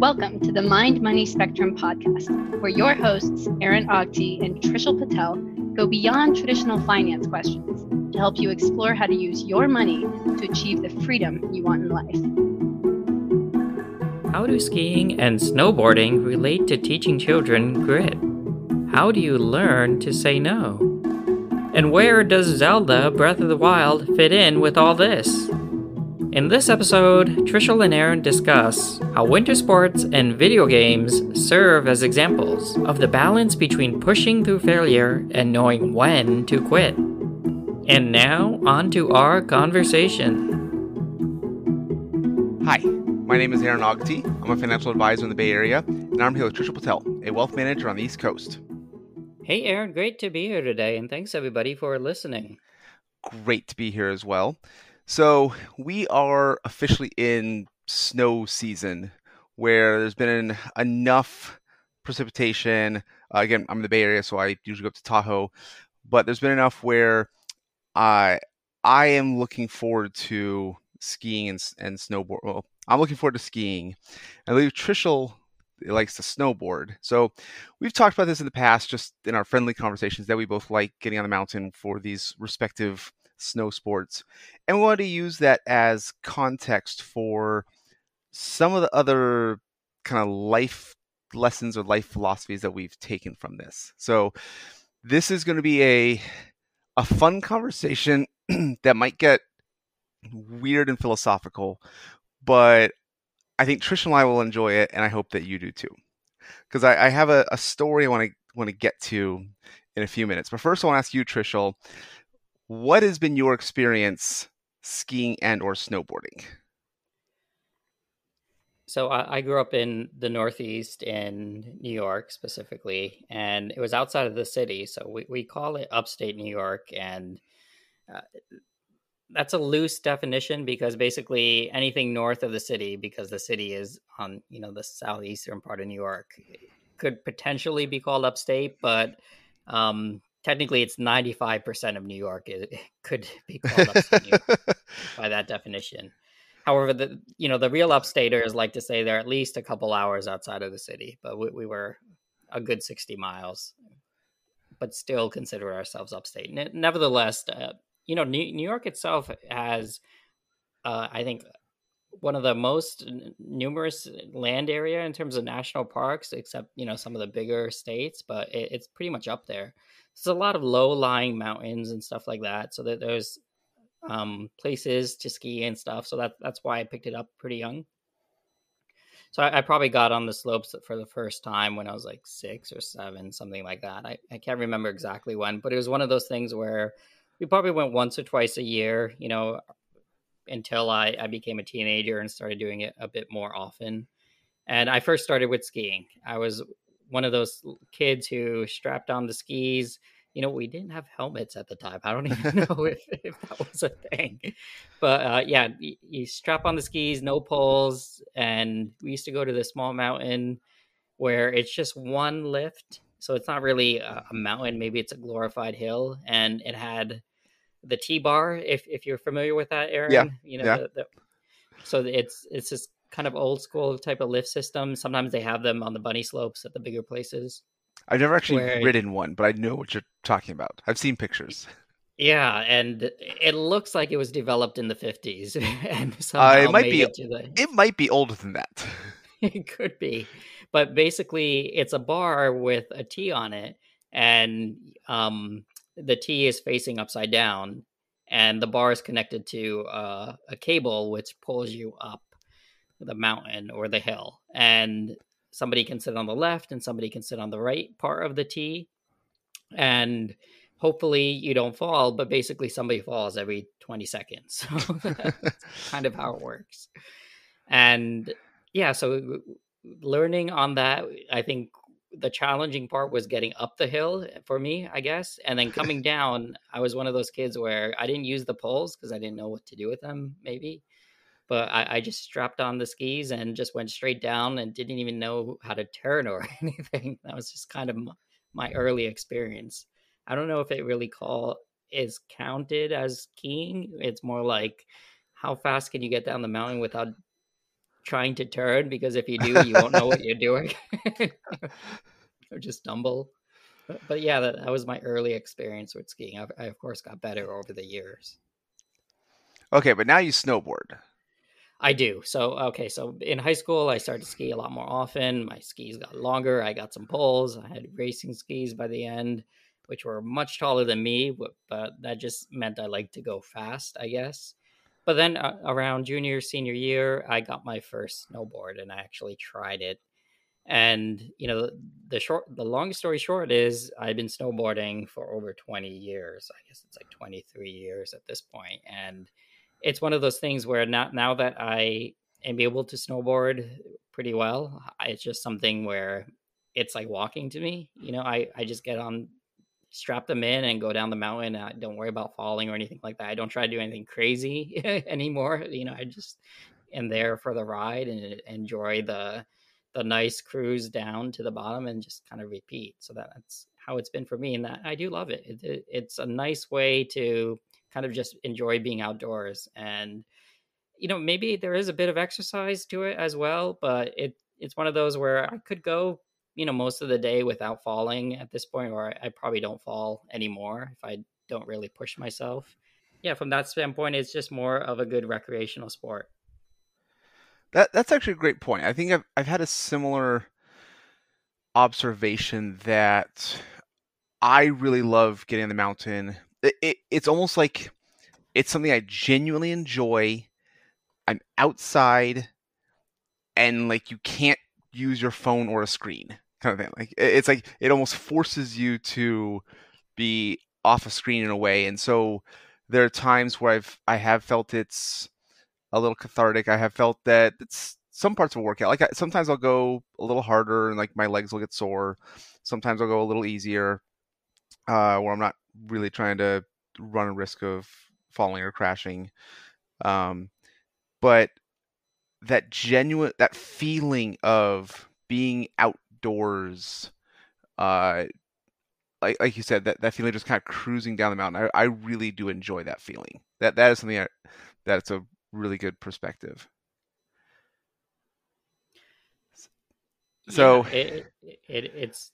Welcome to the Mind Money Spectrum podcast, where your hosts, Aaron Agte and Trishul Patel, go beyond traditional finance questions to help you explore how to use your money to achieve the freedom you want in life. How do skiing and snowboarding relate to teaching children grit? How do you learn to say no? And where does Zelda Breath of the Wild fit in with all this? In this episode, Trishul and Aaron discuss how winter sports and video games serve as examples of the balance between pushing through failure and knowing when to quit. And now, on to our conversation. Hi, my name is Aaron Agte. I'm a financial advisor in the Bay Area, and I'm here with Trishul Patel, a wealth manager on the East Coast. Hey, Aaron, great to be here today, and thanks everybody for listening. Great to be here as well. So we are officially in snow season where there's been enough precipitation. Uh, again, I'm in the Bay Area, so I usually go up to Tahoe, but there's been enough where I I am looking forward to skiing and, and snowboard. Well, I'm looking forward to skiing. I believe Trishul likes to snowboard. So we've talked about this in the past, just in our friendly conversations, that we both like getting on the mountain for these respective snow sports. And we wanted to use that as context for some of the other kind of life lessons or life philosophies that we've taken from this. So this is going to be a a fun conversation that might get weird and philosophical, but I think Trish and I will enjoy it, and I hope that you do too. Because I, I, have a, a story I want to want to get to in a few minutes. But first, I want to ask you, Trishul, what has been your experience skiing and or snowboarding? So I, I, grew up in the Northeast in New York specifically, and it was outside of the city. So we, we call it upstate New York. And uh, that's a loose definition because basically anything north of the city, because the city is on, you know, the southeastern part of New York, could potentially be called upstate, but um, technically it's 95% of New York it, could be called upstate by that definition. However, the you know the real upstaters like to say they're at least a couple hours outside of the city, but we, we were a good 60 miles, but still consider ourselves upstate. Nevertheless, uh, you know New, New York itself has, uh, I think, one of the most numerous land area in terms of national parks, except you know some of the bigger states, but it, it's pretty much up there there's a lot of low lying mountains and stuff like that. So that there's um, places to ski and stuff. So that that's why I picked it up pretty young. So I, I, probably got on the slopes for the first time when I was like six or seven, something like that. I, I can't remember exactly when, but it was one of those things where we probably went once or twice a year, you know, until I, I became a teenager and started doing it a bit more often. And I first started with skiing. I was one of those kids who strapped on the skis. You know, we didn't have helmets at the time. I don't even know if, if that was a thing. But uh, yeah, you, you strap on the skis, no poles. And we used to go to the small mountain where it's just one lift. So it's not really a, a mountain. Maybe it's a glorified hill. And it had the T bar, if, if you're familiar with that, Aaron. Yeah. You know, yeah. The, the, so it's it's this kind of old school type of lift system. Sometimes they have them on the bunny slopes at the bigger places. I've never actually where... ridden one, but I know what you're talking about. I've seen pictures. Yeah, and it looks like it was developed in the 50s, and somehow uh, it might be. It, the... it might be older than that. it could be, but basically, it's a bar with a T on it, and um, the T is facing upside down, and the bar is connected to uh, a cable which pulls you up the mountain or the hill and somebody can sit on the left and somebody can sit on the right part of the T and hopefully you don't fall but basically somebody falls every 20 seconds. So that's kind of how it works. And yeah so learning on that i think the challenging part was getting up the hill eh, for me i guess. And then coming down i was one of those kids where i didn't use the poles because i didn't know what to do with them maybe but I, I, just strapped on the skis and just went straight down and didn't even know how to turn or anything. That was just kind of my early experience. I don't know if it really call is counted as skiing. It's more like how fast can you get down the mountain without trying to turn because if you do, you won't know what you're doing or just stumble. But, but yeah, that, that, was my early experience with skiing. I've, I, of course, got better over the years. Okay, but now you snowboard. I do. So, okay, so in high school, I started to ski a lot more often. My skis got longer. I got some poles. I had racing skis by the end, which were much taller than me, but, that just meant I liked to go fast, I guess. But then uh, around junior, senior year, I got my first snowboard and I actually tried it. And, you know, the, short, the long story short is I've been snowboarding for over 20 years. I guess it's like 23 years at this. And, it's one of those things where now now that I am able to snowboard pretty well, it's just something where it's like walking to me. You know, I I just get on, strap them in, and go down the mountain. I don't worry about falling or anything like that. I don't try to do anything crazy anymore. You know, I just am there for the ride and enjoy the the nice cruise down to the bottom and just kind of repeat. So that's how it's been for me, and that I do love it. it, it it's a nice way to kind of just enjoy being outdoors and you know maybe there is a bit of exercise to it as well but it it's one of those where i could go you know most of the day without falling at this point or i probably don't fall anymore if i don't really push myself. Yeah from that standpoint it's just more of a good recreational sport. That that's actually a great point. I think i've, I've had a similar observation that i really love getting in the mountain it, it's almost like it's something I genuinely enjoy. I'm outside, and like you can't use your phone or a screen, kind of thing. Like it's like it almost forces you to be off a screen in a way. And so there are times where I've I have felt it's a little cathartic. I have felt that it's some parts of a workout. Like I, sometimes I'll go a little harder and like my legs will get sore. Sometimes I'll go a little easier, uh, where I'm not really trying to run a risk of falling or crashing. Um, but that genuine, that feeling of being outdoors, uh, like like you said, that, that feeling just kind of cruising down the mountain. I, I really do enjoy that feeling. That that is something I, that's a really good perspective. So yeah, it, it, it's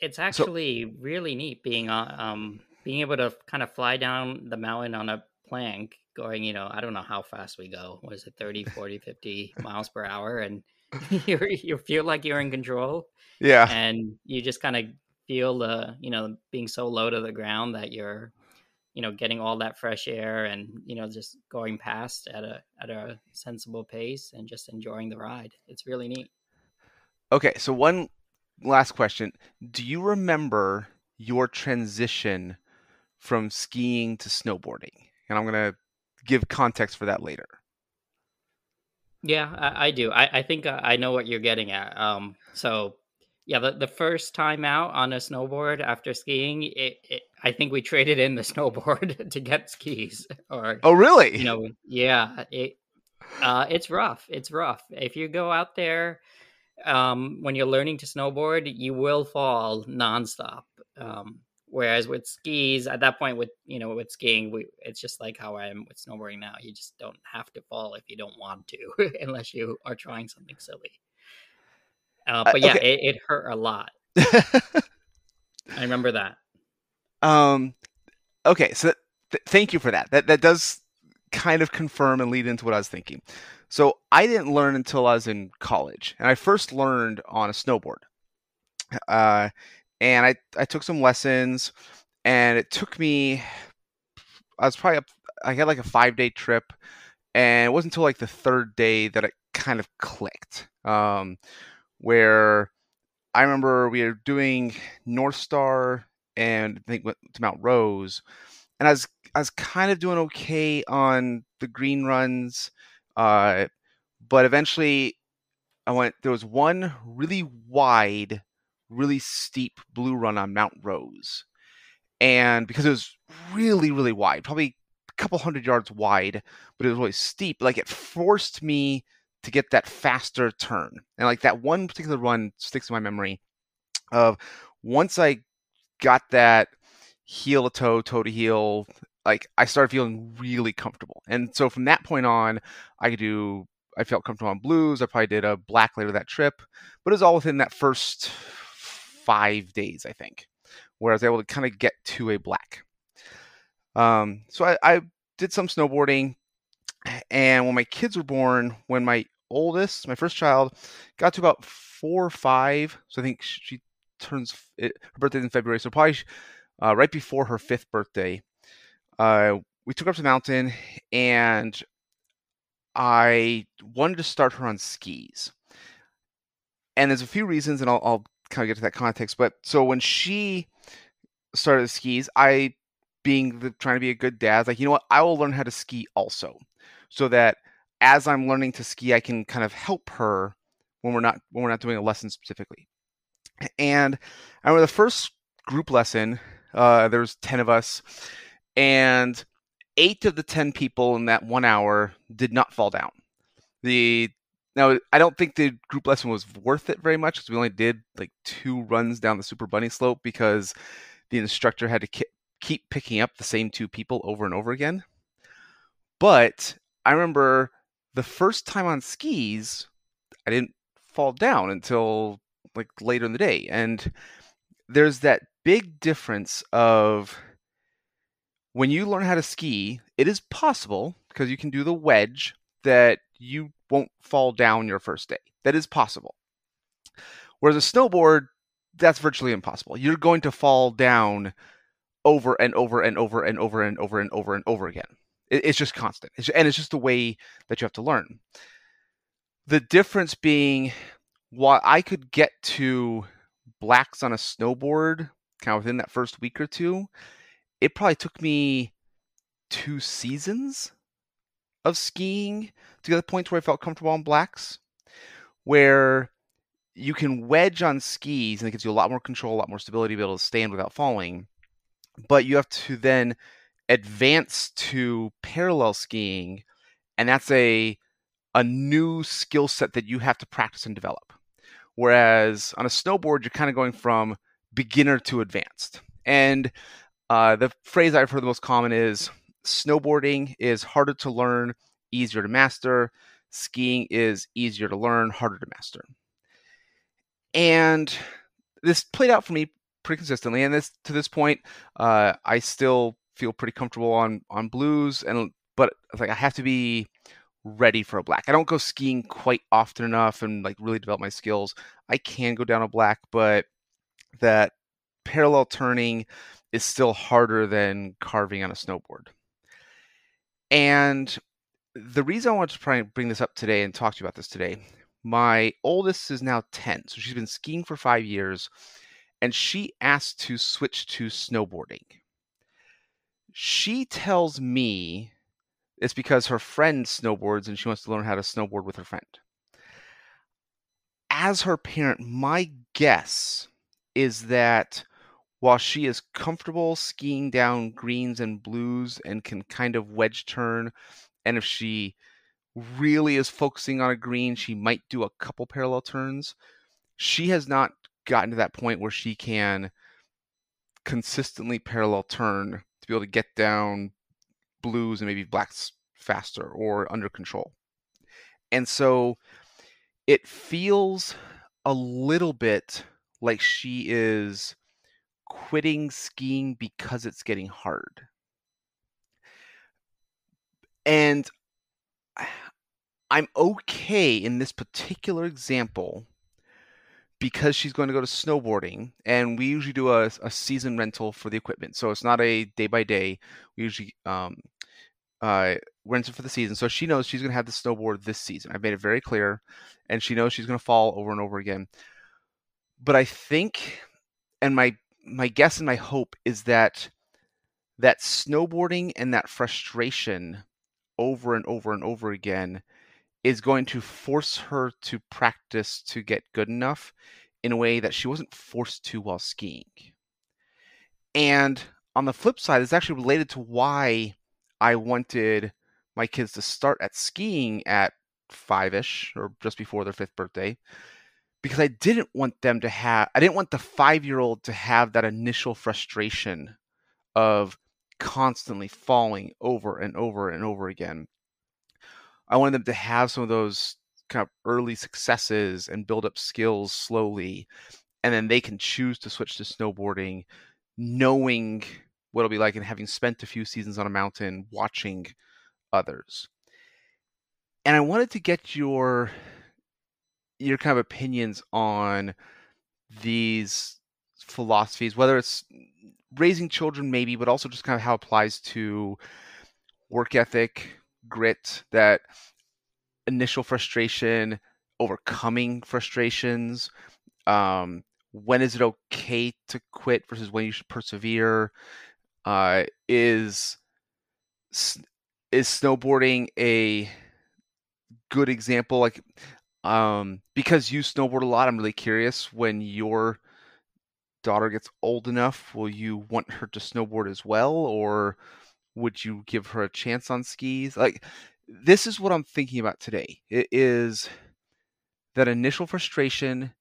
it's actually so, really neat being on um being able to kind of fly down the mountain on a plank going you know i don't know how fast we go. Was it 30 40 50 miles per hour and you you feel like you're in control yeah. and you just kind of feel the you know being so low to the ground that you're you know getting all that fresh air and you know just going past at a at a sensible pace and just enjoying the ride. It's really neat. Okay so one last question do you remember your transition from skiing to snowboarding. And I'm going to give context for that later. Yeah, I, I do. I, I think uh, I know what you're getting at. Um, so yeah, the, the first time out on a snowboard after skiing, it, it, I think we traded in the snowboard to get skis. Or oh, really? You know, yeah. It uh, it's rough. It's rough. If you go out there um, when you're learning to snowboard, you will fall nonstop. Um, Whereas with skis, at that point, with you know, with skiing, we it's just like how I am with snowboarding now. You just don't have to fall if you don't want to, unless you are trying something silly. Uh, but yeah, okay. it, it, hurt a lot. I remember that. Um. Okay, so th- thank you for that. That that does kind of confirm and lead into what I was thinking. So I didn't learn until I was in college, and I first learned on a snowboard. Uh, and I I took some lessons, and it took me. I was probably up. I had like a five day trip, and it wasn't until like the third day that it kind of clicked. Um, where I remember we were doing Northstar and I think went to Mount Rose, and I was I was kind of doing okay on the green runs, uh, but eventually I went. There was one really wide really steep blue run on Mount Rose. And because it was really, really wide, probably a couple hundred yards wide, but it was really steep, like it forced me to get that faster turn. And like that one particular run sticks in my memory of once I got that heel to toe, toe to heel, like I started feeling really comfortable. And so from that point on, I could do I felt comfortable on blues. I probably did a black later that trip, but it was all within that first five days, I think, where I was able to kind of get to a black. Um, so I, I did some snowboarding, and when my kids were born, when my oldest, my first child, got to about four or five, so I think she turns her birthday in February, so probably uh, right before her fifth birthday. Uh, we took her up to the mountain, and I wanted to start her on skis. And there's a few reasons, and I'll, I'll kind of get to that context. But so when she started the skis, I, being the, trying to be a good dad, like you know what, I will learn how to ski also, so that as I'm learning to ski, I can kind of help her when we're not when we're not doing a lesson specifically. And I remember the first group lesson, uh, there was ten of us, and eight of the ten people in that one hour did not fall down. The now I don't think the group lesson was worth it very much because we only did like two runs down the super bunny slope because the instructor had to keep picking up the same two people over and over again. But I remember the first time on skis, I didn't fall down until like later in the day. And there's that big difference of when you learn how to ski, it is possible because you can do the wedge that you won't fall down your first day. That is possible. Whereas a snowboard, that's virtually impossible. You're going to fall down over and over and over and over and over and over and over again. It's just constant. and it's just the way that you have to learn. The difference being while I could get to blacks on a snowboard kind of within that first week or two, it probably took me two seasons of skiing to get to the point where I felt comfortable on blacks, where you can wedge on skis and it gives you a lot more control, a lot more stability to be able to stand without falling. But you have to then advance to parallel skiing, and that's a a new skill set that you have to practice and develop. Whereas on a snowboard, you're kind of going from beginner to advanced. And uh, the phrase I've heard the most common is snowboarding is harder to learn, easier to master. Skiing is easier to learn, harder to master. And this played out for me pretty consistently. And this to this point, uh, I still feel pretty comfortable on on blues, and but like I have to be ready for a black. I don't go skiing quite often enough and like really develop my skills. I can go down a black, but that parallel turning is still harder than carving on a snowboard. And the reason I want to bring this up today and talk to you about this today, my oldest is now 10. So she's been skiing for five years and she asked to switch to snowboarding. She tells me it's because her friend snowboards and she wants to learn how to snowboard with her friend. As her parent, my guess is that while she is comfortable skiing down greens and blues and can kind of wedge turn, and if she really is focusing on a green, she might do a couple parallel turns. She has not gotten to that point where she can consistently parallel turn to be able to get down blues and maybe blacks faster or under control. And so it feels a little bit like she is quitting skiing because it's getting hard. And I'm okay in this particular example because she's going to go to snowboarding and we usually do a, a season rental for the equipment. So it's not a day by day. We usually um, uh, rent it for the season. So she knows she's going to have the snowboard this season. I've made it very clear and she knows she's going to fall over and over again. But i think and my my guess and my hope is that that snowboarding and that frustration over and over and over again is going to force her to practice to get good enough in a way that she wasn't forced to while skiing. And on the flip side, it's actually related to why I wanted my kids to start at skiing at five ish or just before their fifth birthday because I didn't want them to have, I didn't want the five year old to have that initial frustration of constantly falling over and over and over again. I wanted them to have some of those kind of early successes and build up skills slowly. And then they can choose to switch to snowboarding, knowing what it'll be like and having spent a few seasons on a mountain watching others. And I wanted to get your your kind of opinions on these philosophies, whether it's raising children maybe, but also just kind of how it applies to work ethic, grit, that initial frustration, overcoming frustrations. Um, when is it okay to quit versus when you should persevere? Uh, is is snowboarding a good example? Like, um, because you snowboard a lot, I'm really curious when your daughter gets old enough, will you want her to snowboard as well, or would you give her a chance on skis? Like, this is what I'm thinking about today. It is that initial frustration,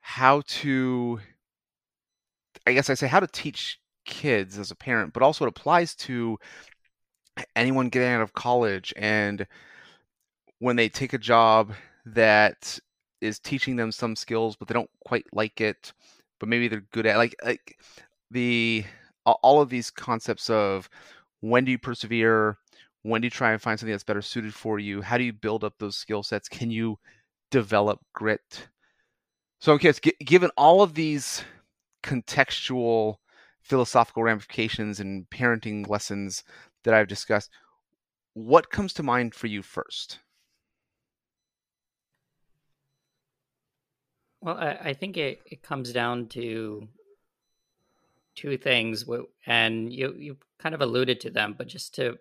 how to, I guess I say, how to teach kids as a parent, but also it applies to anyone getting out of college and when they take a job that is teaching them some skills, but they don't quite like it, but maybe they're good at like like the all of these concepts of when do you persevere when do you try and find something that's better suited for you how do you build up those skill sets can you develop grit? So okay g- given all of these contextual philosophical ramifications and parenting lessons that i've discussed what comes to mind for you first well i, I think it, it comes down to two things, and you you kind of alluded to them, but just to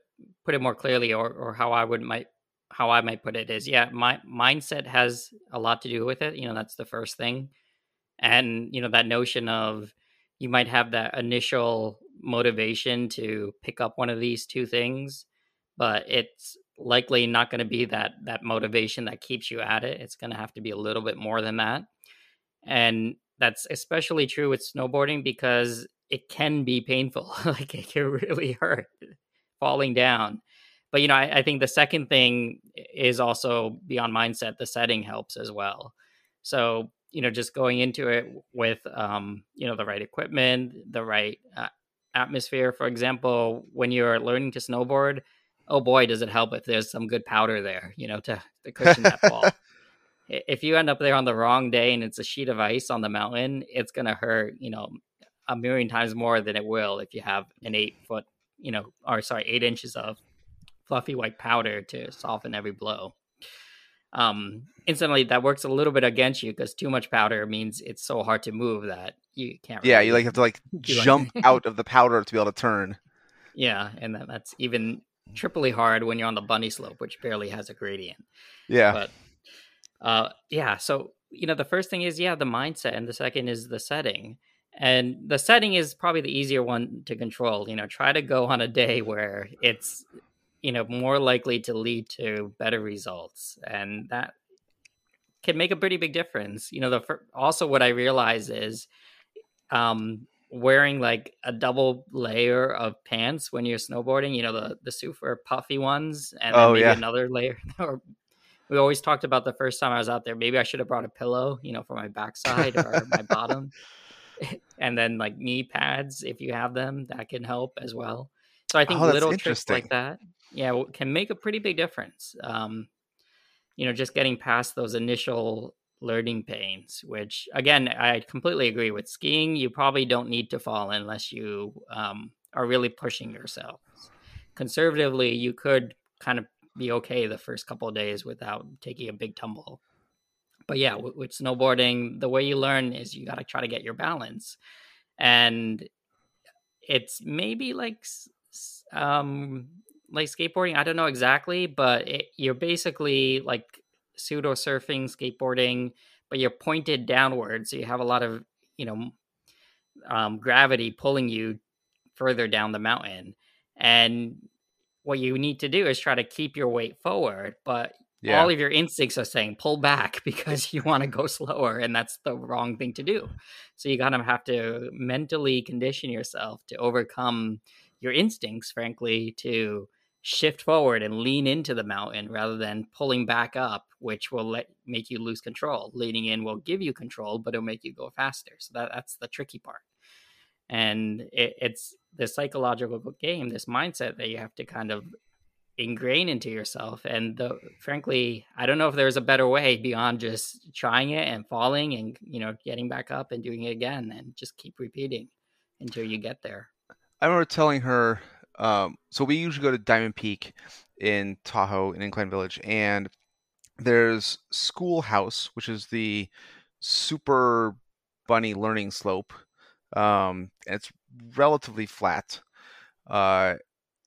put it more clearly, or or how I would might how I might put it is, yeah, my mindset has a lot to do with it. You know, that's the first thing, and you know that notion of you might have that initial motivation to pick up one of these two things, but it's likely not going to be that that motivation that keeps you at it. It's going to have to be a little bit more than that, and that's especially true with snowboarding because it can be painful. like it can really hurt falling down. But you know, I, I, think the second thing is also beyond mindset. The setting helps as well. So you know, just going into it with um, you know the right equipment, the right uh, atmosphere. For example, when you're learning to snowboard, oh boy, does it help if there's some good powder there, you know, to, to cushion that fall. if you end up there on the wrong day and it's a sheet of ice on the mountain, it's gonna hurt, you know, a million times more than it will if you have an eight foot, you know, or sorry, eight inches of fluffy white powder to soften every blow. Um, instantly, that works a little bit against you because too much powder means it's so hard to move that you can't. Yeah, really you like have to like jump out of the powder to be able to turn. Yeah, and then that's even triply hard when you're on the bunny slope, which barely has a gradient. Yeah, but uh, yeah. So you know, the first thing is yeah, the mindset, and the second is the setting. And the setting is probably the easier one to control. You know, try to go on a day where it's, you know, more likely to lead to better results. And that can make a pretty big difference. You know, the also what I realize is um, wearing like a double layer of pants when you're snowboarding, you know, the, the super puffy ones and then oh, maybe yeah. another layer or we always talked about the first time I was out there. Maybe I should have brought a pillow, you know, for my backside or my bottom. and then like knee pads if you have them that can help as well so i think oh, little tricks like that yeah can make a pretty big difference um you know just getting past those initial learning pains which again i completely agree with. Skiing you probably don't need to fall unless you um, are really pushing yourself. Conservatively you could kind of be okay the first couple of days without taking a big tumble. But yeah, with, with snowboarding, the way you learn is you got to try to get your balance, and it's maybe like um like skateboarding. I don't know exactly, but it, you're basically like pseudo surfing, skateboarding, but you're pointed downward, so you have a lot of you know um, gravity pulling you further down the mountain, and what you need to do is try to keep your weight forward, but yeah. all of your instincts are saying pull back because you want to go slower and that's the wrong thing to do so you kind of have to mentally condition yourself to overcome your instincts frankly to shift forward and lean into the mountain rather than pulling back up, which will let make you lose control. Leaning in will give you control, but it'll make you go faster. So that, that's the tricky part. And it, it's the psychological game, this mindset that you have to kind of ingrain into yourself. And the, frankly, I don't know if there's a better way beyond just trying it and falling and you know getting back up and doing it again and just keep repeating until you get there. I remember telling her um, so we usually go to Diamond Peak in Tahoe in Incline Village, and there's Schoolhouse, which is the super bunny learning slope. Um, and it's relatively flat. Uh,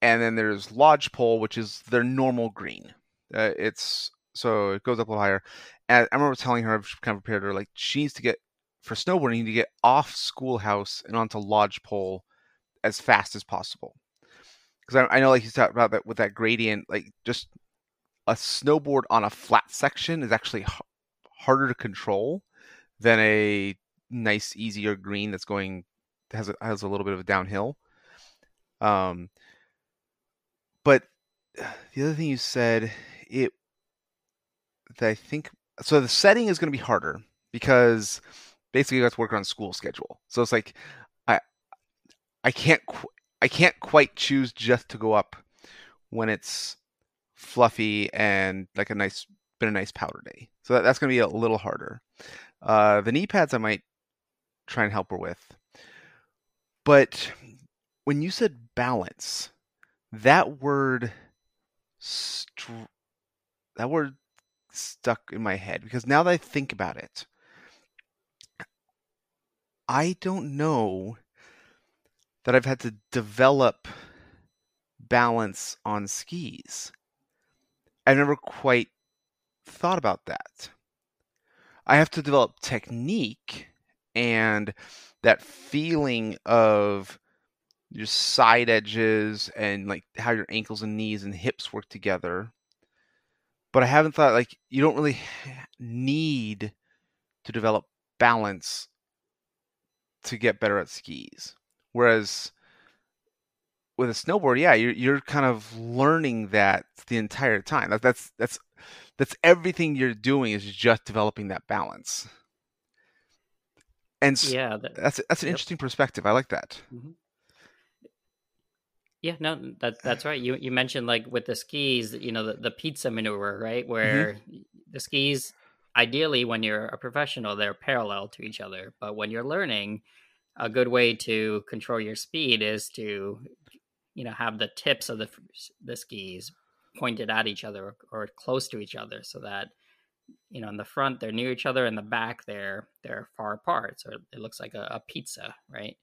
and then there's Lodgepole, which is their normal green. Uh, it's so it goes up a little higher. And I remember telling her, I've kind of prepared her, like she needs to get for snowboarding, you need to get off Schoolhouse and onto Lodgepole as fast as possible because I, I, know like you talked about that with that gradient, like just a snowboard on a flat section is actually h- harder to control than a nice, easier green that's going has a, has a little bit of a downhill. Um, but the other thing you said, it that I think so the setting is going to be harder because basically you have to work on school schedule. So it's like I I can't qu- I can't quite choose just to go up when it's fluffy and like a nice been a nice powder day. So that, that's going to be a little harder. Uh, the knee pads I might try and help her with. But when you said balance, that word that word stuck in my head because now that I think about it, I don't know that I've had to develop balance on skis. I've never quite thought about that. I have to develop technique and that feeling of your side edges and like how your ankles and knees and hips work together. But I haven't thought like you don't really need to develop balance to get better at skis. Whereas with a snowboard, yeah, you're you're kind of learning that the entire time. That, that's that's that's everything you're doing is just developing that balance. And yeah, that, that's that's an yep. interesting perspective. I like that. Mm-hmm. Yeah, no, that that's right. You you mentioned like with the skis, you know, the, the pizza maneuver, right? Mm-hmm. Where mm-hmm. the skis, ideally, when you're a professional, they're parallel to each other. But when you're learning, a good way to control your speed is to you know have the tips of the the skis pointed at each other or, close to each other so that you know in the front they're near each other in the back they're they're far apart. So it looks like a, a pizza right?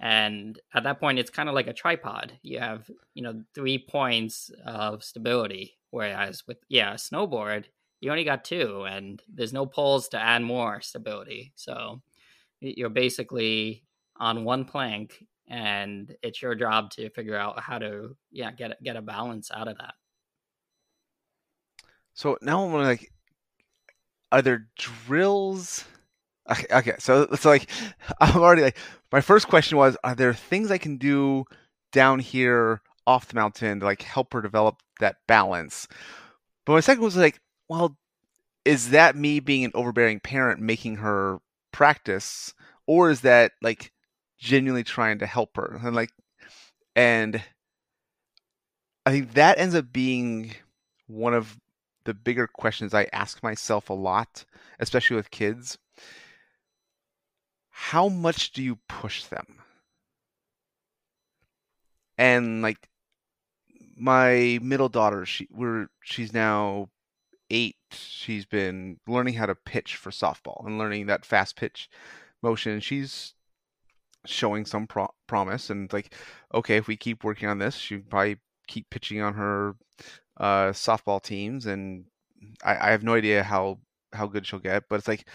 And at that point it's kind of like a tripod. You have you know three points of stability whereas with yeah a snowboard you only got two and there's no poles to add more stability. So you're basically on one plank and it's your job to figure out how to yeah get get a balance out of that. So now i'm like are there drills? Okay, okay so it's like i'm already like my first question was are there things i can do down here off the mountain to like help her develop that balance? But my second was like well is that me being an overbearing parent making her practice or is that like genuinely trying to help her and like and i think that ends up being one of the bigger questions i ask myself a lot especially with kids. How much do you push them? And like my middle daughter she we're she's now eight she's been learning how to pitch for softball and learning that fast pitch motion she's showing some pro- promise and like okay if we keep working on this she probably keep pitching on her uh, softball teams and I, I have no idea how how good she'll get but it's like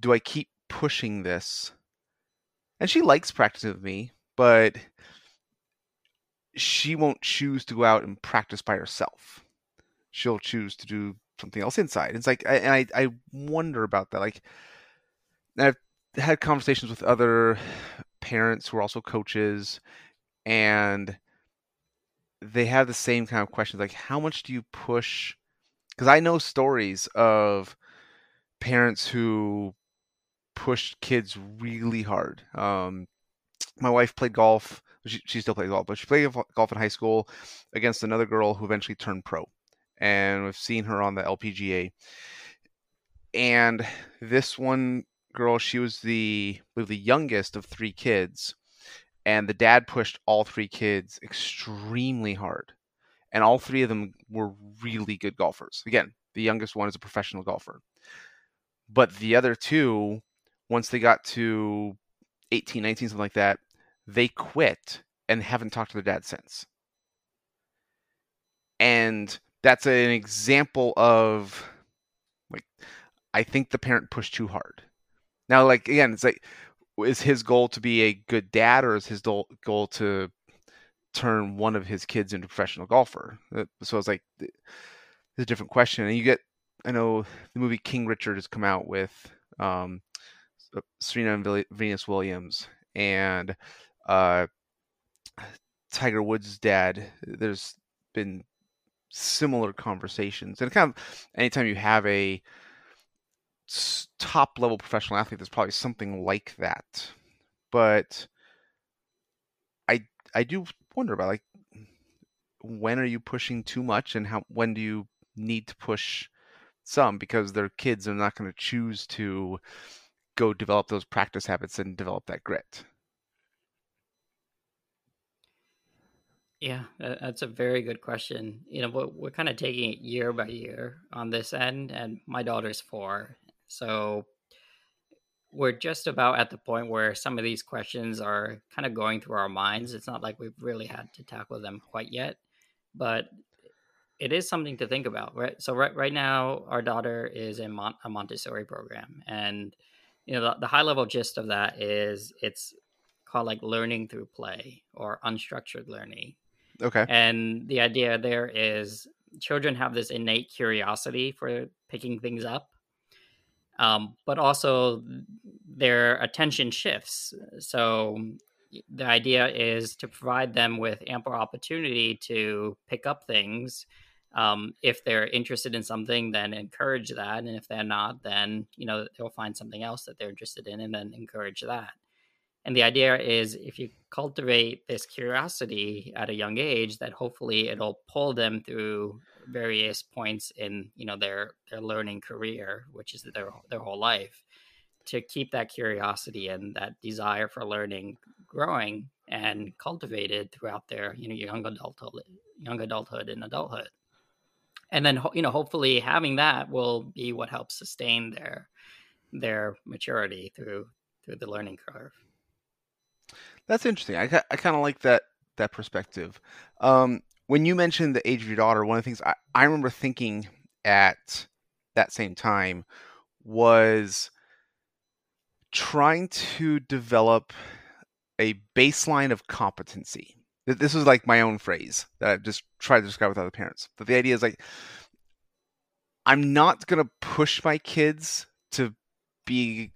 do i keep pushing this? And she likes practicing with me but she won't choose to go out and practice by herself. She'll choose to do something else inside. It's like I, and I, I wonder about that like i've had conversations with other parents who are also coaches and they have the same kind of questions like how much do you push because I know stories of parents who pushed kids really hard. Um, my wife played golf. She, she still plays golf, but she played golf in high school against another girl who eventually turned pro. And we've seen her on the LPGA. And this one girl, she was the the youngest of three kids, and the dad pushed all three kids extremely hard, and all three of them were really good golfers. Again, the youngest one is a professional golfer, but the other two, once they got to 18, 19, something like that, they quit and haven't talked to their dad since. And that's an example of like I think the parent pushed too hard. Now, like again, it's like is his goal to be a good dad or is his goal to turn one of his kids into a professional golfer? Uh, so it's like it's a different question. And you get, I know the movie King Richard has come out with um, Serena and Venus Williams and uh, Tiger Woods' dad. There's been similar conversations, and kind of anytime you have a top level professional athlete, there's probably something like that. But I I do wonder about like when are you pushing too much, and how when do you need to push some because their kids are not going to choose to go develop those practice habits and develop that grit. Yeah, that's a very good question. You know, we're, we're kind of taking it year by year on this end, and my daughter's four, so we're just about at the point where some of these questions are kind of going through our minds. It's not like we've really had to tackle them quite yet, but it is something to think about, right? So right right now, our daughter is in Mon- a Montessori program, and you know the, the high level gist of that is it's called like learning through play or unstructured learning. Okay. And the idea there is children have this innate curiosity for picking things up um, but also their attention shifts. So the idea is to provide them with ample opportunity to pick up things. Um, if they're interested in something, then encourage that, and if they're not, then you know they'll find something else that they're interested in, and then encourage that. And the idea is if you cultivate this curiosity at a young age, that hopefully it'll pull them through various points in you know their their learning career, which is their their whole life, to keep that curiosity and that desire for learning growing and cultivated throughout their you know young adulthood, young adulthood and adulthood. And then you know hopefully having that will be what helps sustain their their maturity through through the learning curve. That's interesting. I, I kind of like that that perspective. Um, when you mentioned the age of your daughter, one of the things I, I remember thinking at that same time was trying to develop a baseline of competency. This was like my own phrase that I've just tried to describe with other parents. But the idea is like, I'm not going to push my kids to be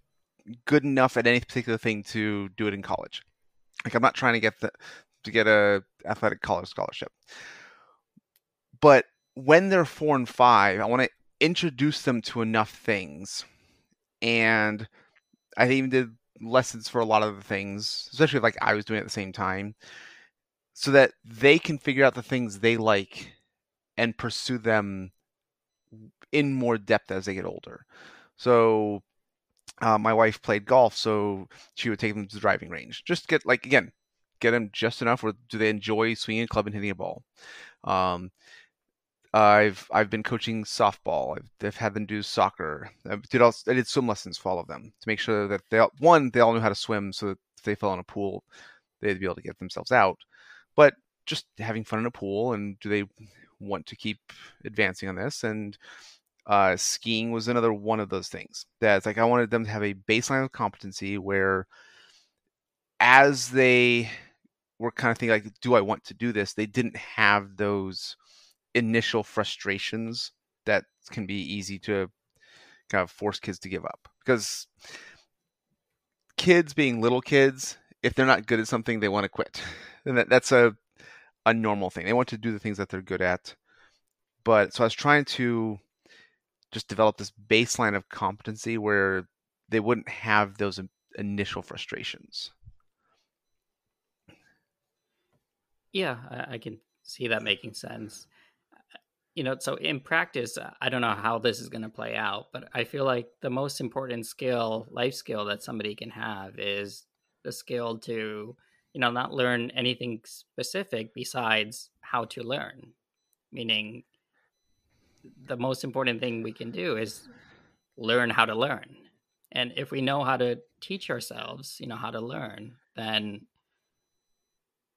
good enough at any particular thing to do it in college. Like I'm not trying to get the to get a athletic college scholarship. But when they're four and five, I want to introduce them to enough things. And I even did lessons for a lot of the things, especially like I was doing at the same time, so that they can figure out the things they like and pursue them in more depth as they get older. So uh, my wife played golf, so she would take them to the driving range. Just get like again, get them just enough, or do they enjoy swinging a club and hitting a ball? Um, I've I've been coaching softball. I've, I've had them do soccer. I did also, I did swim lessons for all of them to make sure that they all, one they all knew how to swim, so that if they fell in a pool, they'd be able to get themselves out. But just having fun in a pool, and do they want to keep advancing on this? And uh, skiing was another one of those things that's like I wanted them to have a baseline of competency where as they were kind of thinking like do I want to do this they didn't have those initial frustrations that can be easy to kind of force kids to give up because kids being little kids if they're not good at something they want to quit and that, that's a a normal thing. They want to do the things that they're good at. But so I was trying to just develop this baseline of competency where they wouldn't have those initial frustrations. Yeah, I, I can see that making sense. You know, so in practice, uh, I don't know how this is going to play out, but I feel like the most important skill, life skill that somebody can have is the skill to, you know, not learn anything specific besides how to learn. Meaning, the most important thing we can do is learn how to learn. And if we know how to teach ourselves, you know, how to learn, then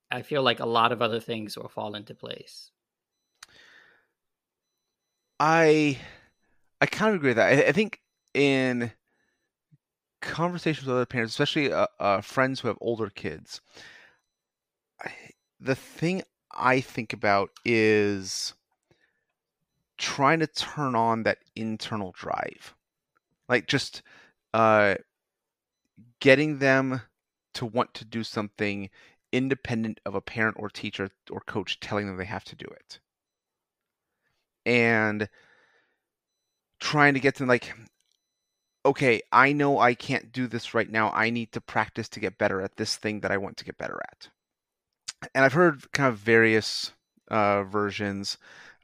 I feel like a lot of other things will fall into place. I I kind of agree with that. I, I think in conversations with other parents, especially uh, uh, friends who have older kids, I, the thing I think about is trying to turn on that internal drive, like just uh, getting them to want to do something independent of a parent or teacher or coach telling them they have to do it. And trying to get them like, okay, I know I can't do this right now. I need to practice to get better at this thing that I want to get better at. And I've heard kind of various uh, versions.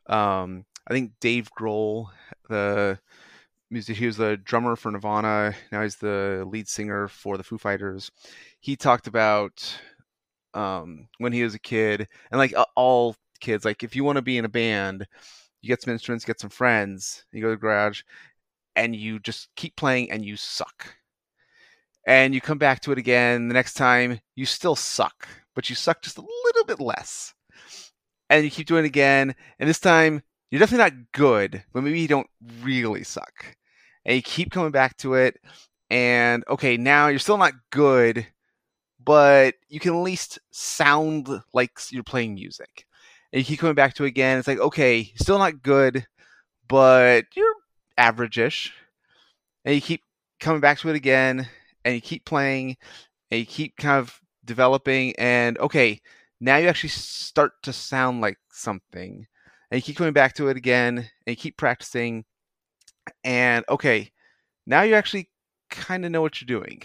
Um, I think Dave Grohl, the music, he was the drummer for Nirvana. Now he's the lead singer for the Foo Fighters. He talked about um, when he was a kid, and like all kids, like if you want to be in a band, you get some instruments, get some friends, you go to the garage, and you just keep playing, and you suck. And you come back to it again the next time, you still suck, but you suck just a little bit less. And you keep doing it again, and this time you're definitely not good, but maybe you don't really suck. And you keep coming back to it, and okay, now you're still not good, but you can at least sound like you're playing music. And you keep coming back to it again. It's like, okay, still not good, but you're average-ish. And you keep coming back to it again, and you keep playing, and you keep kind of developing, and okay, now you actually start to sound like something. And you keep coming back to it again, and you keep practicing, and okay, now you actually kind of know what you're doing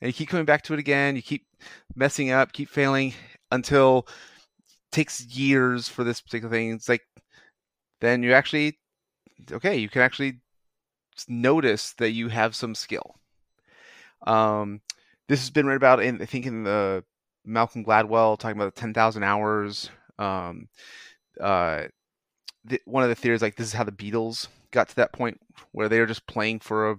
and you keep coming back to it again. You keep messing up, keep failing until it takes years for this particular thing. It's like then you actually okay, you can actually notice that you have some skill. Um, this has been read about in I think in the Malcolm Gladwell talking about the ten thousand hours. Um, uh, the, one of the theories like this is how the Beatles got to that point where they were just playing for a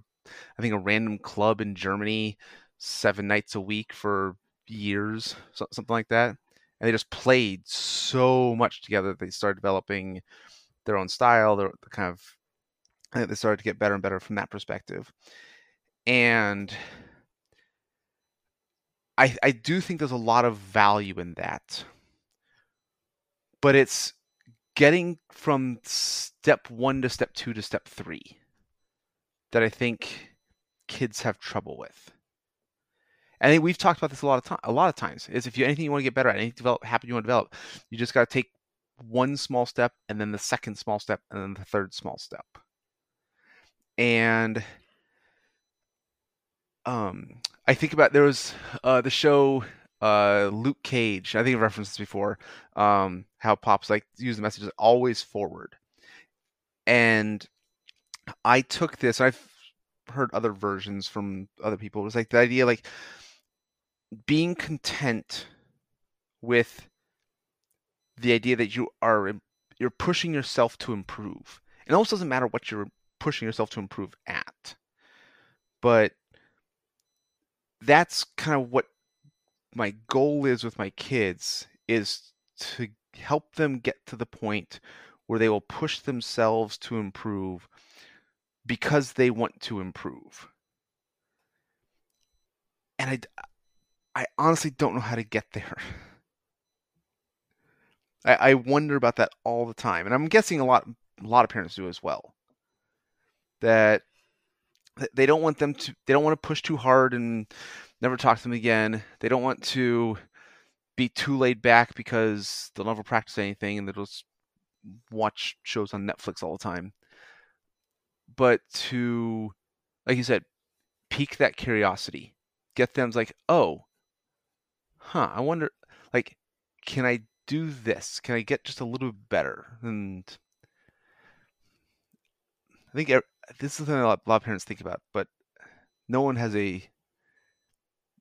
I think a random club in Germany seven nights a week for years, something like that. And they just played so much together that they started developing their own style. Their the kind of they started to get better and better from that perspective. And I I do think there's a lot of value in that. But it's getting from step one to step two to step three that I think kids have trouble with. I think we've talked about this a lot of time, a lot of times. Is if you anything you want to get better at, anything develop, happen you want to develop, you just got to take one small step, and then the second small step, and then the third small step. And um, I think about there was uh, the show uh, Luke Cage. I think I've referenced this before. Um, how pops like use the messages always forward, and I took this. I've heard other versions from other people. It was like the idea like being content with the idea that you are you're pushing yourself to improve. It almost doesn't matter what you're pushing yourself to improve at. But that's kind of what my goal is with my kids is to help them get to the point where they will push themselves to improve because they want to improve. And I I honestly don't know how to get there. I, I wonder about that all the time, and I'm guessing a lot a lot of parents do as well. That they don't want them to they don't want to push too hard and never talk to them again. They don't want to be too laid back because they'll never practice anything and they'll just watch shows on Netflix all the time. But to, like you said, pique that curiosity, get them like, oh, huh, I wonder, like, can I do this? Can I get just a little bit better? And I think this is something a lot, a lot of parents think about, but no one has a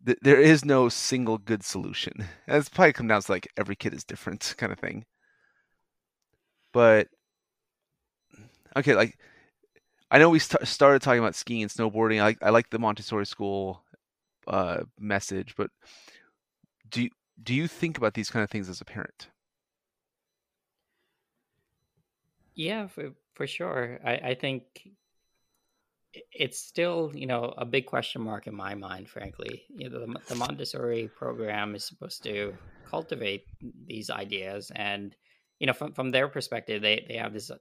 there is no single good solution. It's probably come down to like every kid is different kind of thing. But okay, like I know we st- started talking about skiing and snowboarding. I like I like the Montessori school uh, message, but do you, do you think about these kind of things as a parent? Yeah, for for sure. I, I think it's still you know a big question mark in my mind frankly. You know the, the, montessori program is supposed to cultivate these ideas and you know from, from their perspective they, they have this uh,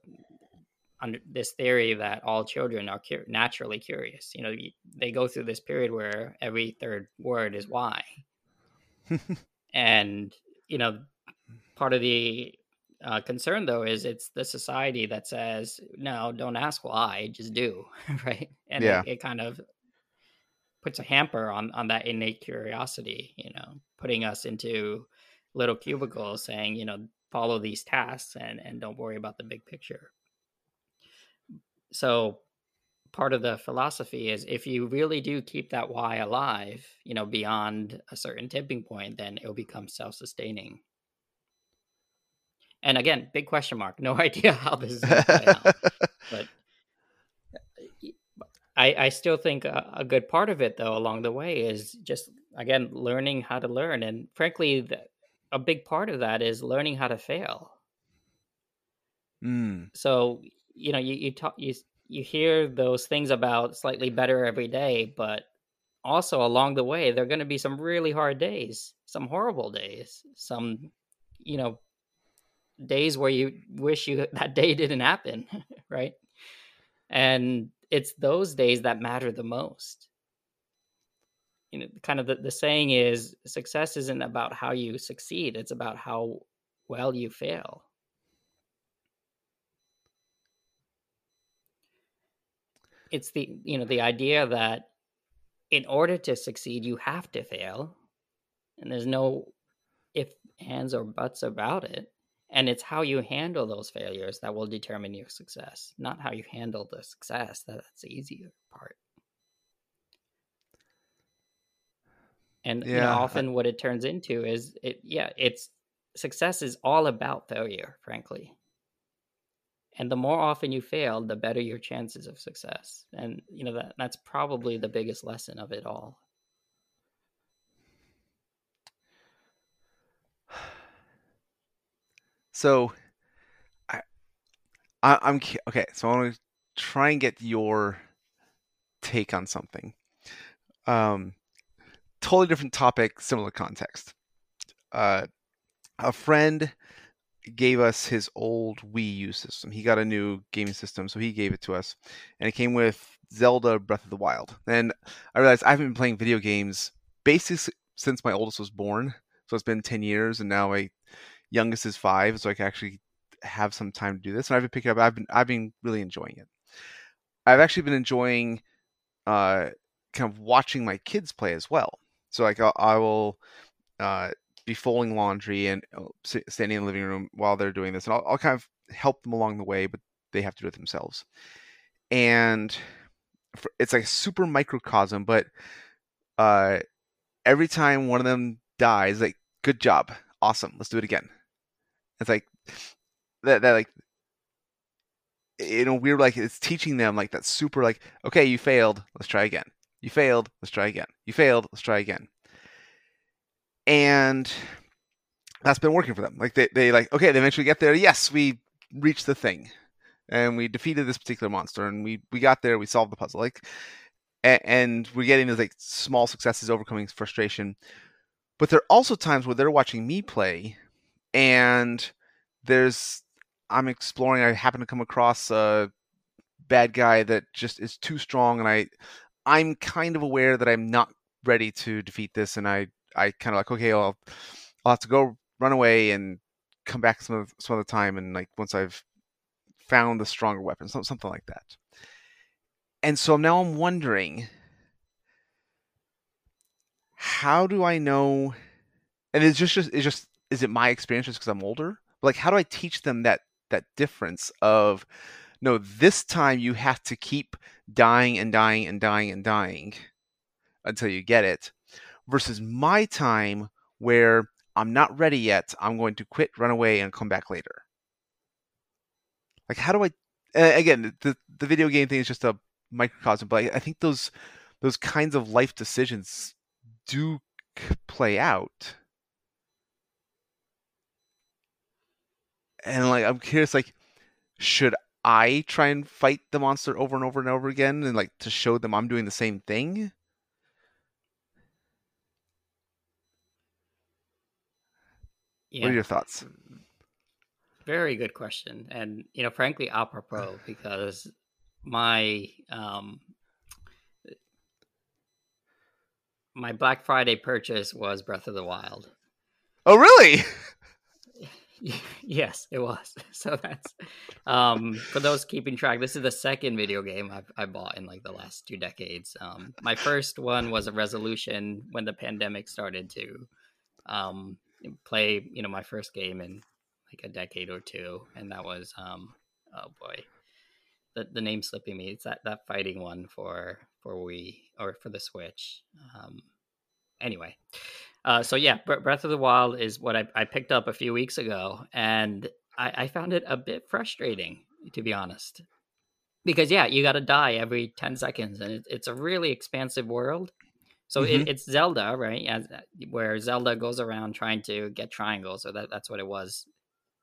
under this theory that all children are cu- naturally curious. You know they go through this period where every third word is why. And you know part of the uh, concern though is it's the society that says no don't ask why just do right? And yeah. it, it, kind of puts a hamper on on that innate curiosity you know putting us into little cubicles saying you know follow these tasks and and don't worry about the big picture. So part of the philosophy is if you really do keep that why alive you know beyond a certain tipping point then it'll become self-sustaining and again, big question mark. No idea how this is going to play out. But I, I still think a, a, good part of it, though, along the way is just again learning how to learn, and frankly, the, a big part of that is learning how to fail. Mm. So you know, you you talk you you hear those things about slightly better every day, but also along the way, there are going to be some really hard days, some horrible days, some you know days where you wish you that day didn't happen, right? And it's those days that matter the most. You know, kind of the, the saying is success isn't about how you succeed, it's about how well you fail. It's the you know the idea that in order to succeed you have to fail and there's no if ands or buts about it and it's how you handle those failures that will determine your success not how you handle the success. That's the easier part. And yeah. you know, often what it turns into is it yeah it's success is all about failure frankly. And the more often you fail the better your chances of success. And you know that that's probably the biggest lesson of it all So, I, I am okay. So I want to try and get your take on something. Um, totally different topic, similar context. Uh, a friend gave us his old Wii U system. He got a new gaming system, so he gave it to us, and it came with Zelda Breath of the Wild. And I realized I haven't been playing video games basically since my oldest was born. So it's been ten years, and now I youngest is five, so I can actually have some time to do this. And I've been picking up. I've been I've been really enjoying it. I've actually been enjoying uh, kind of watching my kids play as well. So like I'll, I will uh, be folding laundry and uh, standing in the living room while they're doing this, and I'll, I'll kind of help them along the way, but they have to do it themselves. And for, it's like a super microcosm, but uh, every time one of them dies, like good job, awesome, let's do it again. It's like that that like you know we're like it's teaching them like that super like okay you failed let's try again. You failed let's try again. You failed let's try again. And that's been working for them. Like they, they like okay they eventually get there. Yes we reached the thing. And we defeated this particular monster and we we got there we solved the puzzle. Like and, we're getting these like small successes overcoming frustration. But there are also times where they're watching me play and there's I'm exploring. I happen to come across a bad guy that just is too strong, and I I'm kind of aware that I'm not ready to defeat this, and I I kind of like okay, I'll I'll have to go run away and come back some of, some other time and like once I've found the stronger weapon, something like that. And so now I'm wondering how do I know and it's just, just it's just is it my experience just because I'm older? Like how do I teach them that that difference of no, this time you have to keep dying and dying and dying and dying until you get it versus my time where I'm not ready yet. I'm going to quit, run away, and come back later. Like, how do I? Again, the the video game thing is just a microcosm, but I think those those kinds of life decisions do play out. And like, I'm curious, like, should I try and fight the monster over and over and over again, and like to show them I'm doing the same thing? Yeah. What are your thoughts? Very good question, and you know, frankly, apropos because my um my Black Friday purchase was Breath of the Wild. Oh, really? yes, it was. So that's um for those keeping track. This is the second video game I've I bought in like the last two decades. Um, my first one was a resolution when the pandemic started to um play you know my first game in like a decade or two, and that was um oh boy, the the name slipping me. It's that that fighting one for for Wii or for the Switch. Um, anyway, uh, so yeah, Breath of the Wild is what I, I picked up a few weeks ago, and I, I found it a bit frustrating to be honest, because yeah, you got to die every ten seconds, and it, it's a really expansive world so mm-hmm. it, it's Zelda, right? As, uh, where Zelda goes around trying to get triangles, or that, that's what it was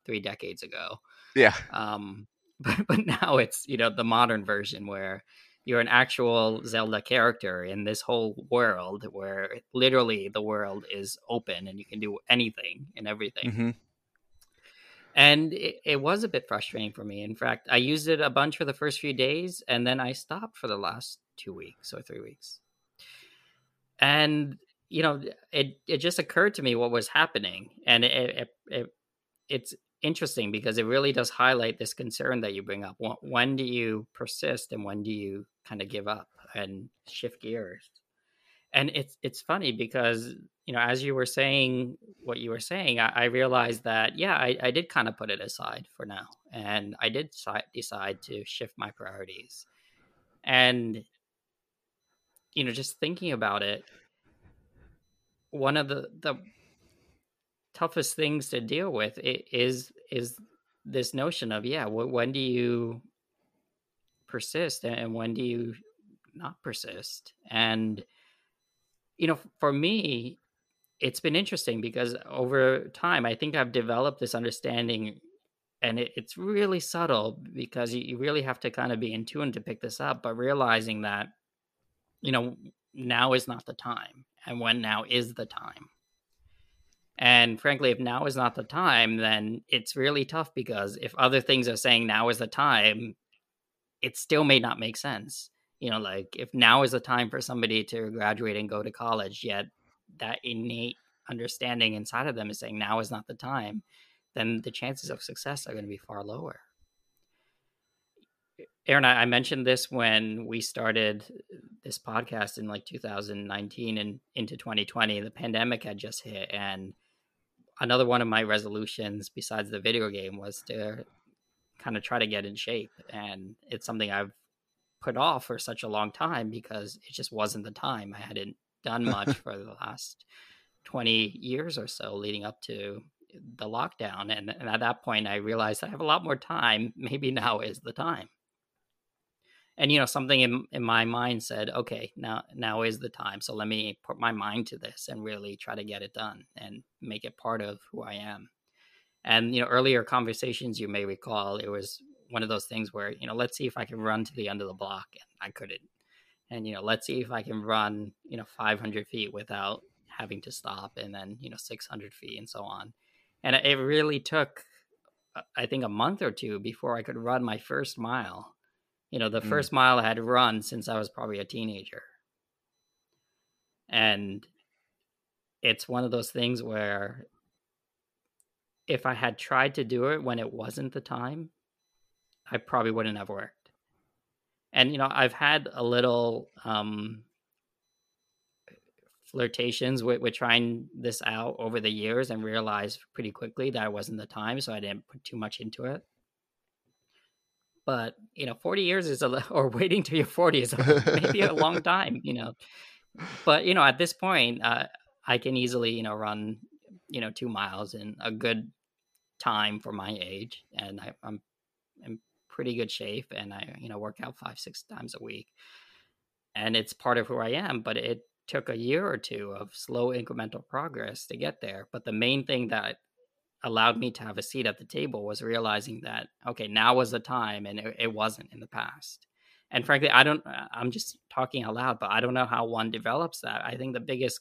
three decades ago. Yeah. Um, but, but now it's you know the modern version where you're an actual Zelda character in this whole world where literally the world is open and you can do anything and everything. Mm-hmm. And it, it, was a bit frustrating for me. In fact, I used it a bunch for the first few days and then I stopped for the last two weeks or three weeks and you know it it just occurred to me what was happening and it, it, it it's interesting because it really does highlight this concern that you bring up when do you persist and when do you kind of give up and shift gears. And it's it's funny because you know as you were saying what you were saying i, I realized that yeah I, I did kind of put it aside for now and i did decide to shift my priorities. And you know, just thinking about it, one of the the toughest things to deal with is is this notion of yeah, when do you persist and when do you not persist? And you know, for me, it's been interesting because over time, I think I've developed this understanding, and it, it's really subtle because you, you really have to kind of be in tune to pick this up. But realizing that you know, now is not the time. And when now is the time. And frankly, if now is not the time, then it's really tough because if other things are saying now is the time, it still may not make sense. You know, like if now is the time for somebody to graduate and go to college, yet that innate understanding inside of them is saying now is not the time, then the chances of success are going to be far lower. Aaron, I mentioned this when we started uh, this podcast in like 2019 and into 2020. The pandemic had just hit, and another one of my resolutions, besides the video game, was to kind of try to get in shape. And it's something I've put off for such a long time because it just wasn't the time. I hadn't done much for the last 20 years or so leading up to the lockdown. And, and at that point, I realized I have a lot more time. Maybe now is the time and you know something in, in my mind said okay now now is the time so let me put my mind to this and really try to get it done and make it part of who i am and you know earlier conversations you may recall it was one of those things where you know let's see if i can run to the end of the block and i couldn't and you know let's see if i can run you know 500 feet without having to stop and then you know 600 feet and so on and it really took uh, i think a month or two before i could run my first mile you know, the mm. first mile I had run since I was probably a teenager. And it's one of those things where if I had tried to do it when it wasn't the time, I probably wouldn't have worked. And you know, I've had a little um, flirtations with, with trying this out over the years and realized pretty quickly that it wasn't the time, so I didn't put too much into it. But you know, forty years is a or waiting till you're forty is a, maybe a long time, you know. But you know, at this point, uh, I can easily you know run you know two miles in a good time for my age, and I, I'm in pretty good shape, and I you know work out five six times a week, and it's part of who I am. But it took a year or two of slow incremental progress to get there. But the main thing that allowed me to have a seat at the table was realizing that okay, now was the time, and it, it wasn't in the past. And frankly, I don't. I'm just talking out loud, but I don't know how one develops that. I think the biggest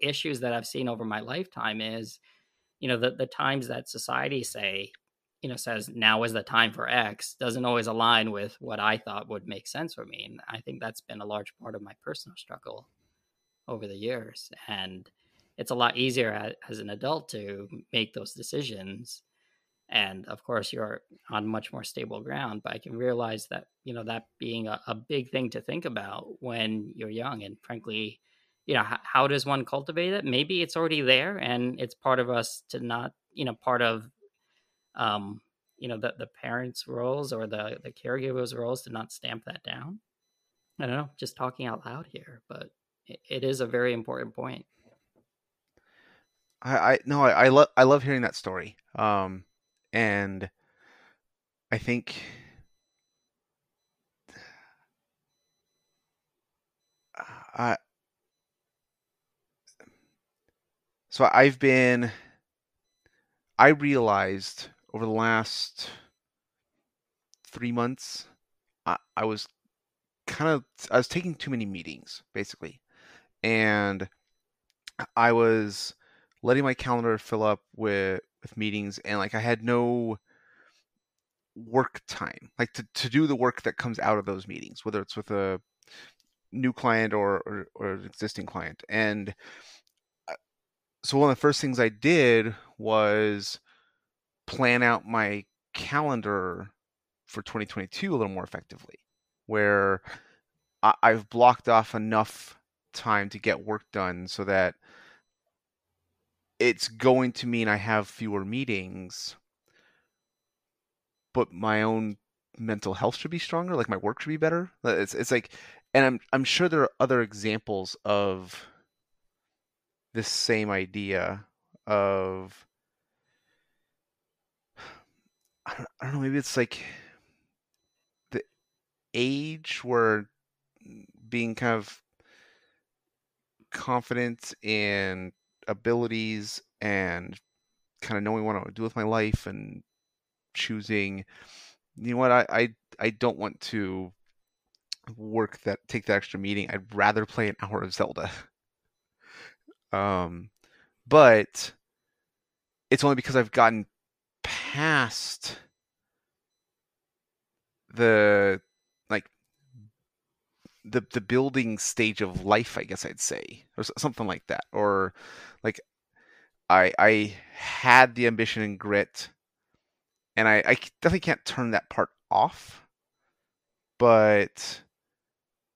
issues that I've seen over my lifetime is, you know, the the times that society say, you know, says now is the time for X doesn't always align with what I thought would make sense for me, and I think that's been a large part of my personal struggle over the years. And it's a lot easier as an adult to make those decisions. And of course, you're on much more stable ground. But I can realize that, you know, that being a, a big thing to think about when you're young. And frankly, you know, how, how does one cultivate it? Maybe it's already there and it's part of us to not, you know, part of, um, you know, the, the parents' roles or the, the caregivers' roles to not stamp that down. I don't know, just talking out loud here, but it is a very important point. I, I no, I, I love I love hearing that story. Um, and I think I so I've been I realized over the last three months I, I was kind of I was taking too many meetings basically. And I was letting my calendar fill up with with meetings and like I had no work time like to, to do the work that comes out of those meetings whether it's with a new client or or, or an existing client. And so one of the first things I did was plan out my calendar for 2022 a little more effectively where I've blocked off enough time to get work done so that it's going to mean I have fewer meetings, but my own mental health should be stronger. Like my work should be better. It's it's like, and I'm I'm sure there are other examples of this same idea of I don't, I don't know maybe it's like the age where being kind of confident in abilities and kind of knowing what I want to do with my life and choosing you know what I, I I don't want to work that take that extra meeting. I'd rather play an hour of Zelda. um but it's only because I've gotten past the like the the building stage of life, I guess I'd say, or something like that, or like I I had the ambition and grit, and I I definitely can't turn that part off, but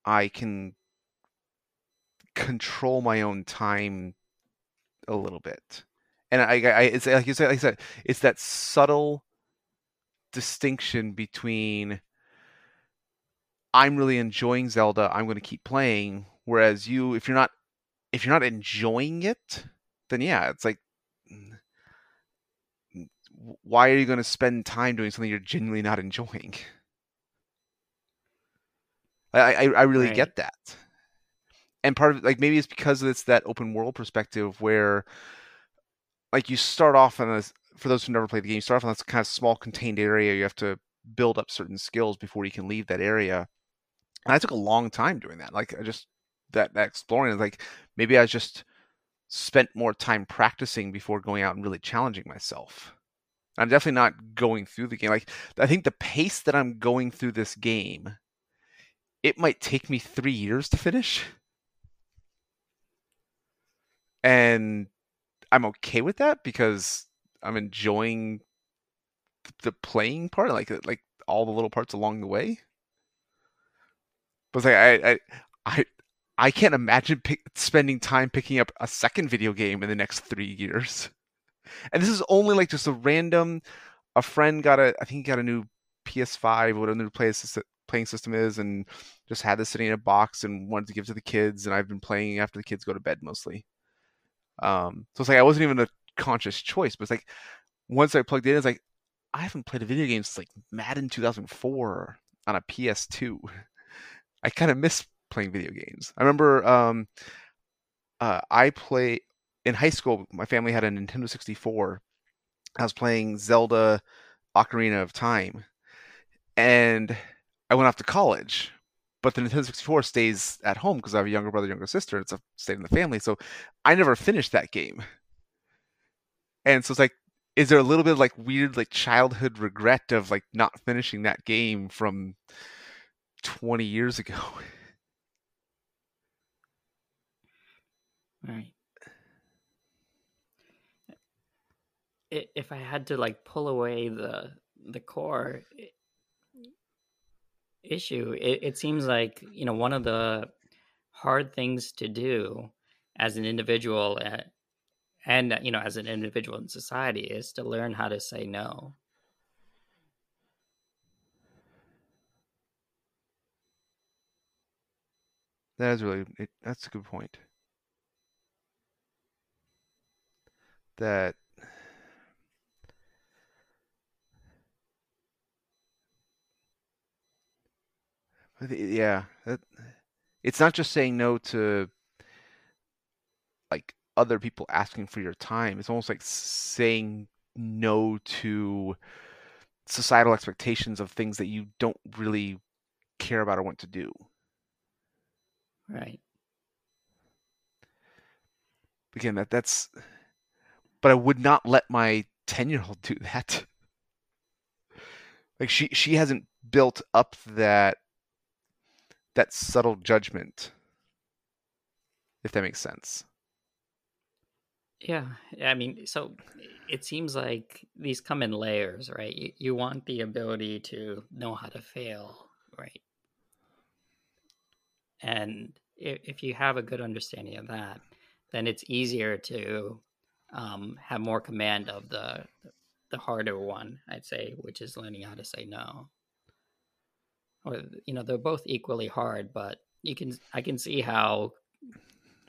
I can control my own time a little bit, and I, I it's like you said, like I said, it's that subtle distinction between I'm really enjoying Zelda. I'm going to keep playing. Whereas you, if you're not, if you're not enjoying it, then yeah, it's like, mm, why are you going to spend time doing something you're genuinely not enjoying? I I, I really right. get that, and part of like maybe it's because it's that open world perspective where, like, you start off on a for those who never played the game, you start off on this kind of small contained area. You have to build up certain skills before you can leave that area and I took a long time doing that. Like I just that, that exploring like maybe I just spent more time practicing before going out and really challenging myself. I'm definitely not going through the game. Like I think the pace that I'm going through this game, it might take me three years to finish. And I'm okay with that because I'm enjoying the playing part, like uh, like all the little parts along the way. But like I I I I can't imagine pick, spending time picking up a second video game in the next three years. And this is only like just a random. A friend got a, I think he got a new PS5, what a new play playing system is, and just had this sitting in a box and wanted to give to the kids. And I've been playing after the kids go to bed mostly. Um, so it's like I wasn't even a conscious choice, but it's like once I plugged in, it's like I haven't played a video game since like Madden 2004 on a PS2. I kind of miss playing video games. I remember um, uh, I play in high school. My family had a Nintendo 64. I was playing Zelda Ocarina of Time, and I went off to college. But the Nintendo 64 stays at home because I have a younger brother, younger sister. and It's a stayed in the family, so I never finished that game. And so it's like, is there a little bit of like weird like childhood regret of like not finishing that game from 20 years ago? Right. If I had to like pull away the the core issue, it, it seems like you know one of the hard things to do as an individual uh, and you know as an individual in society is to learn how to say no. That is really that's a good point. That yeah that, it's not just saying no to like other people asking for your time. It's almost like saying no to societal expectations of things that you don't really care about or want to do. Right. Again that that's but I would not let my 10 year old do that. Like she she hasn't built up that that subtle judgment. If that makes sense. Yeah, I mean, so it seems like these come in layers, right? You, you want the ability to know how to fail, right? And if, if you have a good understanding of that, then it's easier to um, have more command of the the harder one, I'd say, which is learning how to say no. Or you know, they're both equally hard, but you can I can see how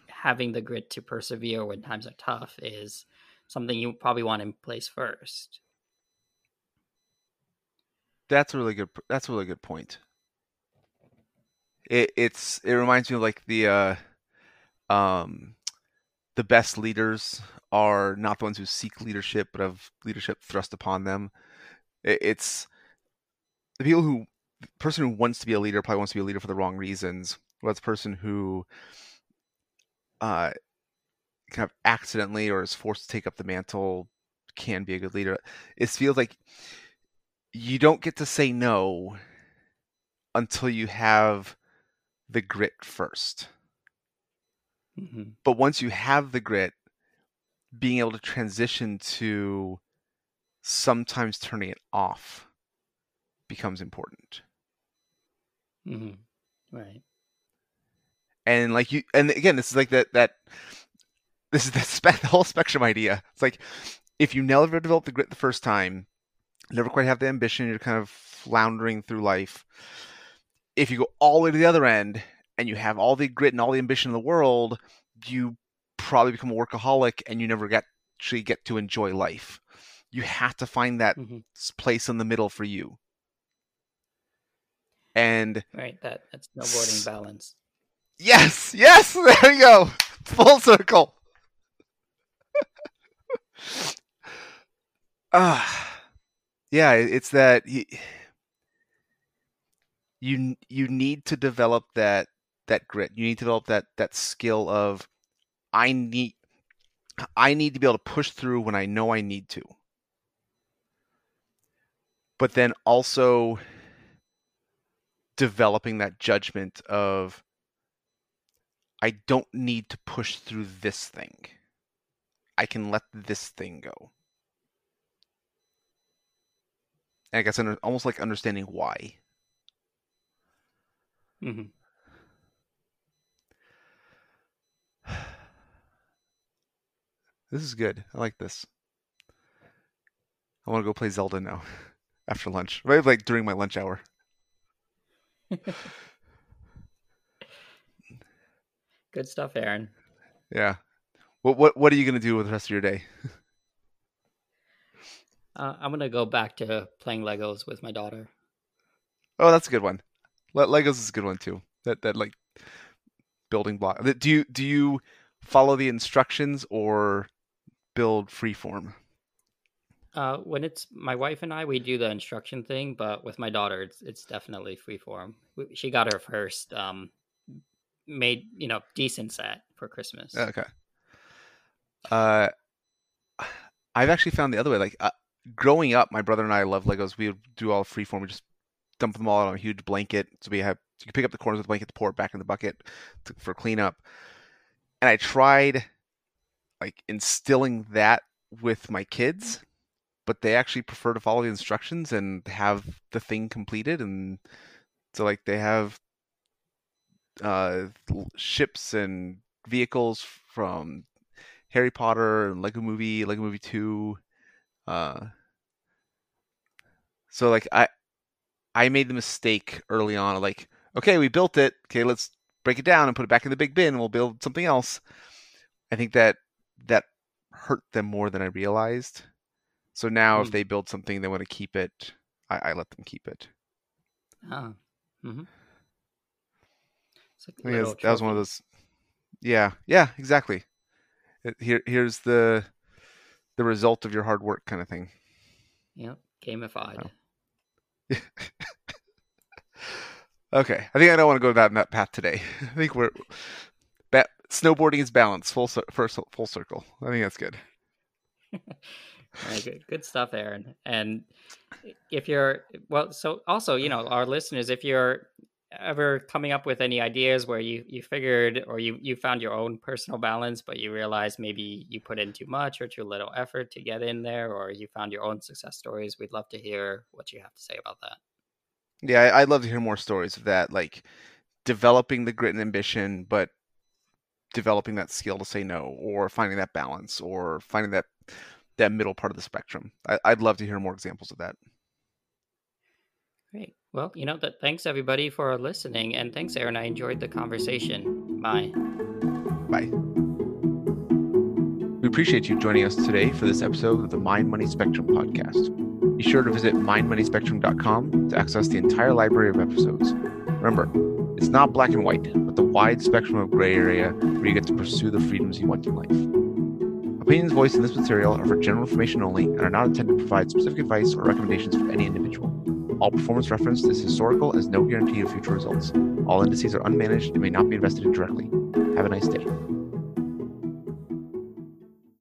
having the grit to persevere when times are tough is something you probably want in place first. That's a really good. That's a really good point. It it's it reminds me of like the uh, um, the best leaders are not the ones who seek leadership, but have leadership thrust upon them. It's the people who, person who wants to be a leader probably wants to be a leader for the wrong reasons. Well, that's person who, uh, kind of accidentally or is forced to take up the mantle can be a good leader. It feels like you don't get to say no until you have the grit 1st mm-hmm. But once you have the grit, being able to transition to sometimes turning it off becomes important. Mm-hmm. Right. And like you, and again, this is like that that this is the, spe- the whole spectrum idea. It's like if you never develop the grit the first time, never quite have the ambition, you're kind of floundering through life. If you go all the way to the other end and you have all the grit and all the ambition in the world, you probably become a workaholic and you never get actually get to enjoy life. You have to find that mm-hmm. place in the middle for you. And right, that that's snowboarding balance. Yes, yes, there you go. Full circle. Ah, uh, yeah, it's that you, you you need to develop that that grit. You need to develop that that skill of I need I need to be able to push through when I know I need to. But then also developing that judgment of I don't need to push through this thing. I can let this thing go. and I guess under, almost like understanding why. Mm-hmm. This is good. I like this. I want to go play Zelda now after lunch. right? like during my lunch hour. Good stuff, Aaron. Yeah. What what what are you gonna do with the rest of your day? Uh, I'm gonna go back to playing Legos with my daughter. Oh, that's a good one. Le- Legos is a good one too. That that like building block. Do you do you follow the instructions or build freeform? Uh, when it's my wife and I, we do the instruction thing, but with my daughter, it's it's definitely freeform. She got her first um, made you know decent set for Christmas. Okay. Uh, I've actually found the other way. Like uh, growing up, my brother and I love Legos. We would do all freeform. We just dump them all on a huge blanket. So we have you can pick up the corners of the blanket to pour it back in the bucket to, for cleanup. And I tried like instilling that with my kids, but they actually prefer to follow the instructions and have the thing completed. And so like they have uh, ships and vehicles from Harry Potter and Lego Movie, Lego Movie Two. Uh, so like I, I made the mistake early on. Like, okay, we built it. Okay, let's break it down and put it back in the big bin. and We'll build something else. I think that that hurt them more than I realized. So now, if Hmm. they build something, they want to keep it. I, I let them keep it. Ah, hmm like I that's- that was one of those. Yeah, yeah, exactly. It- Here, here's the the result of your hard work, kind of thing. Yep, gamified. Oh. Okay, I think I don't want to go down that path today. I think we're ba- snowboarding is balance, full first full circle. I think that's good. Good, stuff, Aaron. And if you're well, so also, you know, our listeners, if you're ever coming up with any ideas where you you figured or you you found your own personal balance, but you realized maybe you put in too much or too little effort to get in there, or you found your own success stories, we'd love to hear what you have to say about that. Yeah, I'd love to hear more stories of that, like developing the grit and ambition, but developing that skill to say no, or finding that balance, or finding that that middle part of the spectrum. I- I'd love to hear more examples of that. Great. Well, you know that. Thanks everybody for listening, and thanks, Aaron. I enjoyed the conversation. Bye. Bye. We appreciate you joining us today for this episode of the Mind Money Spectrum podcast. Be sure to visit mindmoneyspectrum.com to access the entire library of episodes. Remember, it's not black and white, but the wide spectrum of gray area where you get to pursue the freedoms you want in life. Opinions voiced in this material are for general information only and are not intended to provide specific advice or recommendations for any individual. All performance referenced is historical has no guarantee of future results. All indices are unmanaged and may not be invested in directly. Have a nice day.